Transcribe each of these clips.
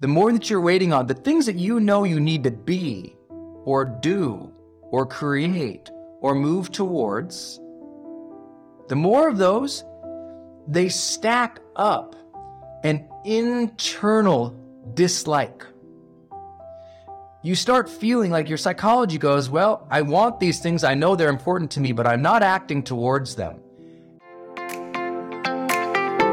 the more that you're waiting on the things that you know you need to be or do or create or move towards, the more of those, they stack up an internal dislike. You start feeling like your psychology goes, Well, I want these things. I know they're important to me, but I'm not acting towards them.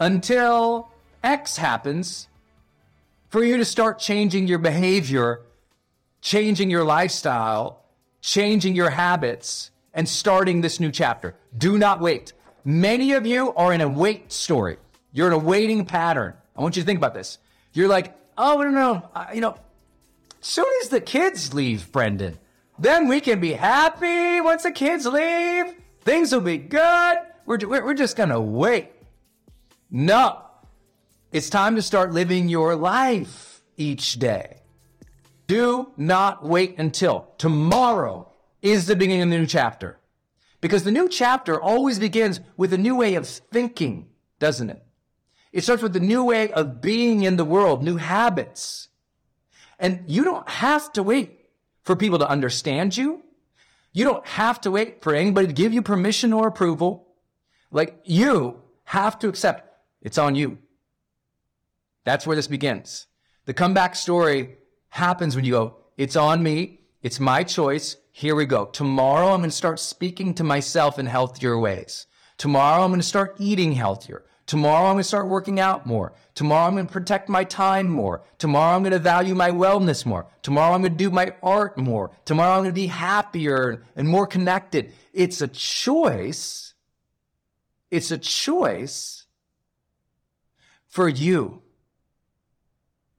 until X happens for you to start changing your behavior, changing your lifestyle, changing your habits, and starting this new chapter. Do not wait. Many of you are in a wait story. You're in a waiting pattern. I want you to think about this. You're like, oh, no, no, uh, you know, soon as the kids leave, Brendon, then we can be happy once the kids leave. Things will be good. We're, we're just going to wait. No. It's time to start living your life each day. Do not wait until tomorrow is the beginning of the new chapter. Because the new chapter always begins with a new way of thinking, doesn't it? It starts with a new way of being in the world, new habits. And you don't have to wait for people to understand you. You don't have to wait for anybody to give you permission or approval. Like you have to accept it's on you. That's where this begins. The comeback story happens when you go, it's on me. It's my choice. Here we go. Tomorrow I'm going to start speaking to myself in healthier ways. Tomorrow I'm going to start eating healthier. Tomorrow I'm going to start working out more. Tomorrow I'm going to protect my time more. Tomorrow I'm going to value my wellness more. Tomorrow I'm going to do my art more. Tomorrow I'm going to be happier and more connected. It's a choice. It's a choice for you.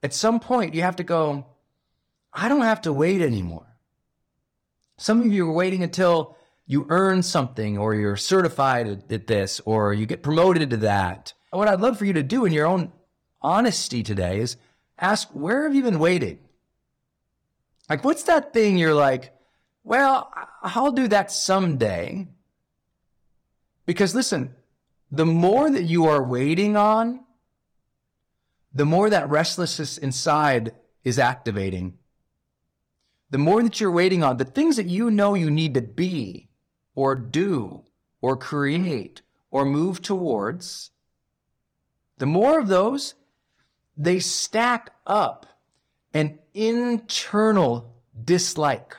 At some point, you have to go, I don't have to wait anymore. Some of you are waiting until you earn something or you're certified at this or you get promoted to that. What I'd love for you to do in your own honesty today is ask, where have you been waiting? Like, what's that thing you're like, well, I'll do that someday. Because listen, the more that you are waiting on, the more that restlessness inside is activating, the more that you're waiting on the things that you know you need to be or do or create or move towards, the more of those, they stack up an internal dislike.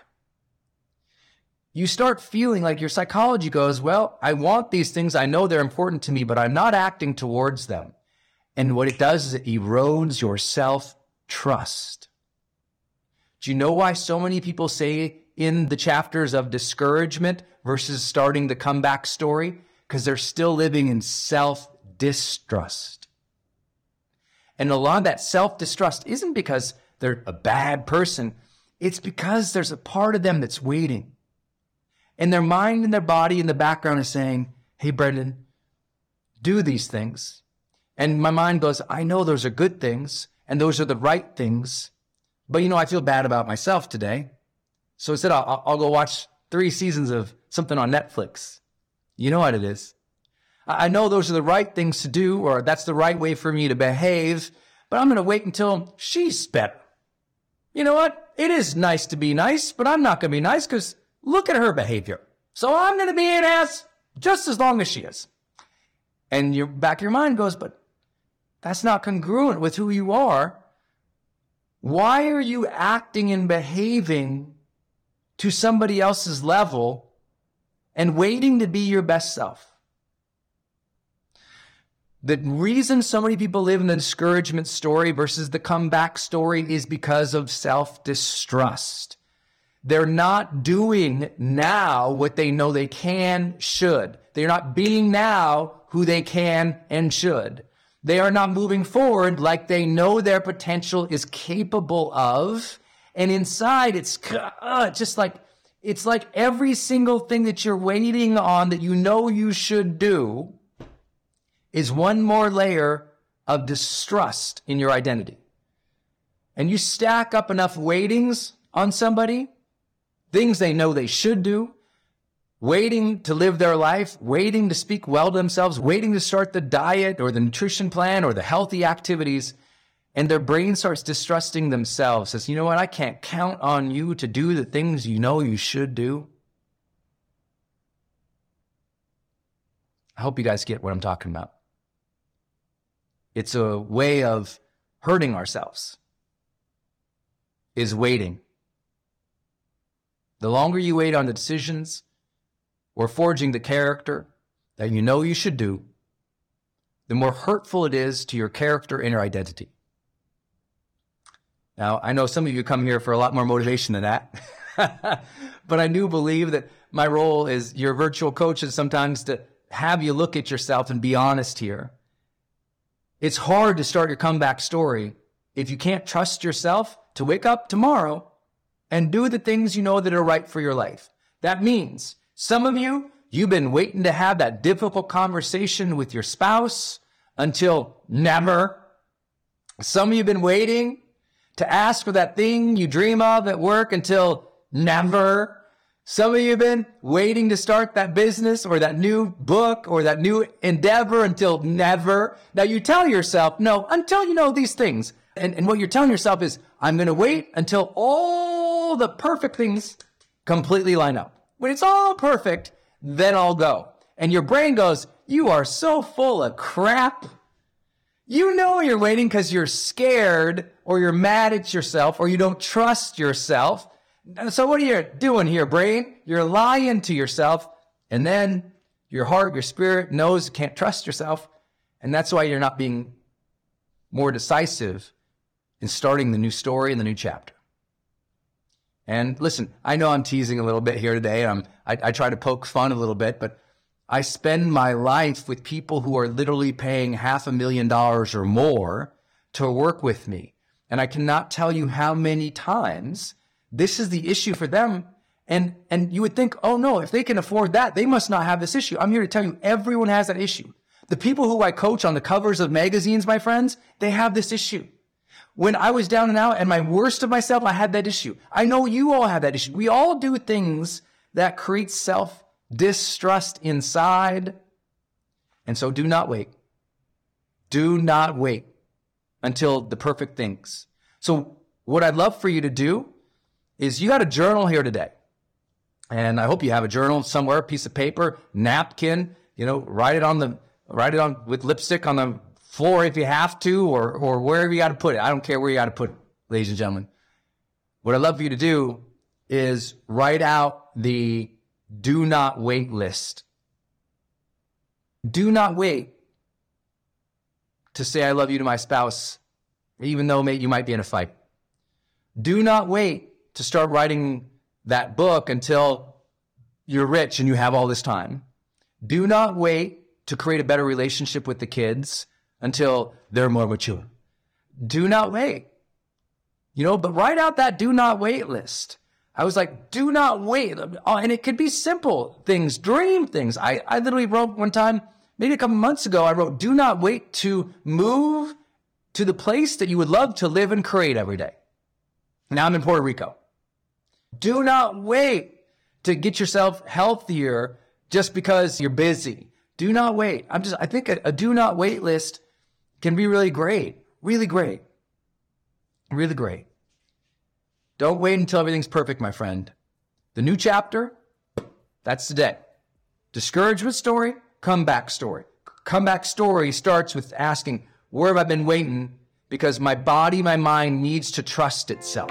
You start feeling like your psychology goes, well, I want these things. I know they're important to me, but I'm not acting towards them. And what it does is it erodes your self trust. Do you know why so many people say in the chapters of discouragement versus starting the comeback story? Because they're still living in self distrust. And a lot of that self distrust isn't because they're a bad person, it's because there's a part of them that's waiting. And their mind and their body in the background is saying, Hey, Brendon, do these things. And my mind goes, I know those are good things and those are the right things. But you know, I feel bad about myself today. So I'll, I'll go watch three seasons of something on Netflix. You know what it is. I know those are the right things to do, or that's the right way for me to behave, but I'm going to wait until she's better. You know what? It is nice to be nice, but I'm not going to be nice because look at her behavior. So I'm going to be an ass just as long as she is. And your back of your mind goes, but that's not congruent with who you are. Why are you acting and behaving to somebody else's level and waiting to be your best self? The reason so many people live in the discouragement story versus the comeback story is because of self distrust. They're not doing now what they know they can, should. They're not being now who they can and should. They are not moving forward like they know their potential is capable of. And inside, it's uh, just like, it's like every single thing that you're waiting on that you know you should do is one more layer of distrust in your identity. And you stack up enough waitings on somebody, things they know they should do, waiting to live their life, waiting to speak well to themselves, waiting to start the diet or the nutrition plan or the healthy activities. And their brain starts distrusting themselves, says, you know what, I can't count on you to do the things you know you should do. I hope you guys get what I'm talking about. It's a way of hurting ourselves, is waiting. The longer you wait on the decisions, or forging the character that you know you should do, the more hurtful it is to your character and your identity. Now, I know some of you come here for a lot more motivation than that, but I do believe that my role as your virtual coach is sometimes to have you look at yourself and be honest here. It's hard to start your comeback story if you can't trust yourself to wake up tomorrow and do the things you know that are right for your life. That means some of you, you've been waiting to have that difficult conversation with your spouse until never. Some of you have been waiting to ask for that thing you dream of at work until never. Some of you have been waiting to start that business or that new book or that new endeavor until never. Now you tell yourself, no, until you know these things. And, and what you're telling yourself is, I'm going to wait until all the perfect things completely line up. When it's all perfect, then I'll go. And your brain goes, You are so full of crap. You know you're waiting because you're scared or you're mad at yourself or you don't trust yourself. So what are you doing here, brain? You're lying to yourself. And then your heart, your spirit knows you can't trust yourself. And that's why you're not being more decisive in starting the new story and the new chapter. And listen, I know I'm teasing a little bit here today. I'm, I, I try to poke fun a little bit, but I spend my life with people who are literally paying half a million dollars or more to work with me. And I cannot tell you how many times this is the issue for them. And, and you would think, oh no, if they can afford that, they must not have this issue. I'm here to tell you, everyone has that issue. The people who I coach on the covers of magazines, my friends, they have this issue. When I was down and out and my worst of myself, I had that issue. I know you all have that issue. We all do things that create self distrust inside. And so do not wait. Do not wait until the perfect things. So what I'd love for you to do is you got a journal here today. And I hope you have a journal somewhere, a piece of paper, napkin, you know, write it on the, write it on with lipstick on the floor if you have to, or or wherever you got to put it. I don't care where you got to put it, ladies and gentlemen. What I'd love for you to do is write out the do not wait list. Do not wait to say I love you to my spouse, even though you might be in a fight. Do not wait to start writing that book until you're rich and you have all this time. Do not wait to create a better relationship with the kids until they're more mature. Do not wait. You know, but write out that do not wait list. I was like, do not wait. Oh, and it could be simple things, dream things. I, I literally wrote one time, maybe a couple months ago, I wrote, do not wait to move to the place that you would love to live and create every day. Now I'm in Puerto Rico. Do not wait to get yourself healthier just because you're busy. Do not wait. I'm just, I think a, a do not wait list can be really great, really great, really great. Don't wait until everything's perfect, my friend. The new chapter, that's today. Discouragement story, comeback story. Comeback story starts with asking, where have I been waiting? Because my body, my mind needs to trust itself.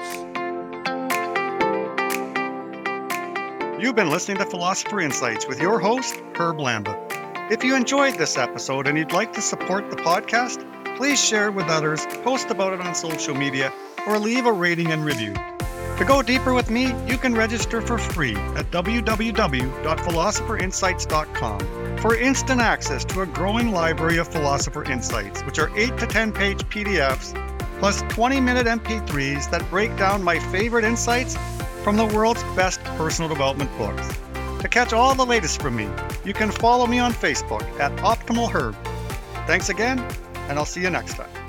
You've been listening to Philosopher Insights with your host, Herb Lamba. If you enjoyed this episode and you'd like to support the podcast, please share it with others, post about it on social media, or leave a rating and review. To go deeper with me, you can register for free at www.philosopherinsights.com for instant access to a growing library of Philosopher Insights, which are 8 to 10 page PDFs plus 20 minute MP3s that break down my favorite insights from the world's best personal development books. To catch all the latest from me, you can follow me on Facebook at Optimal Herb. Thanks again, and I'll see you next time.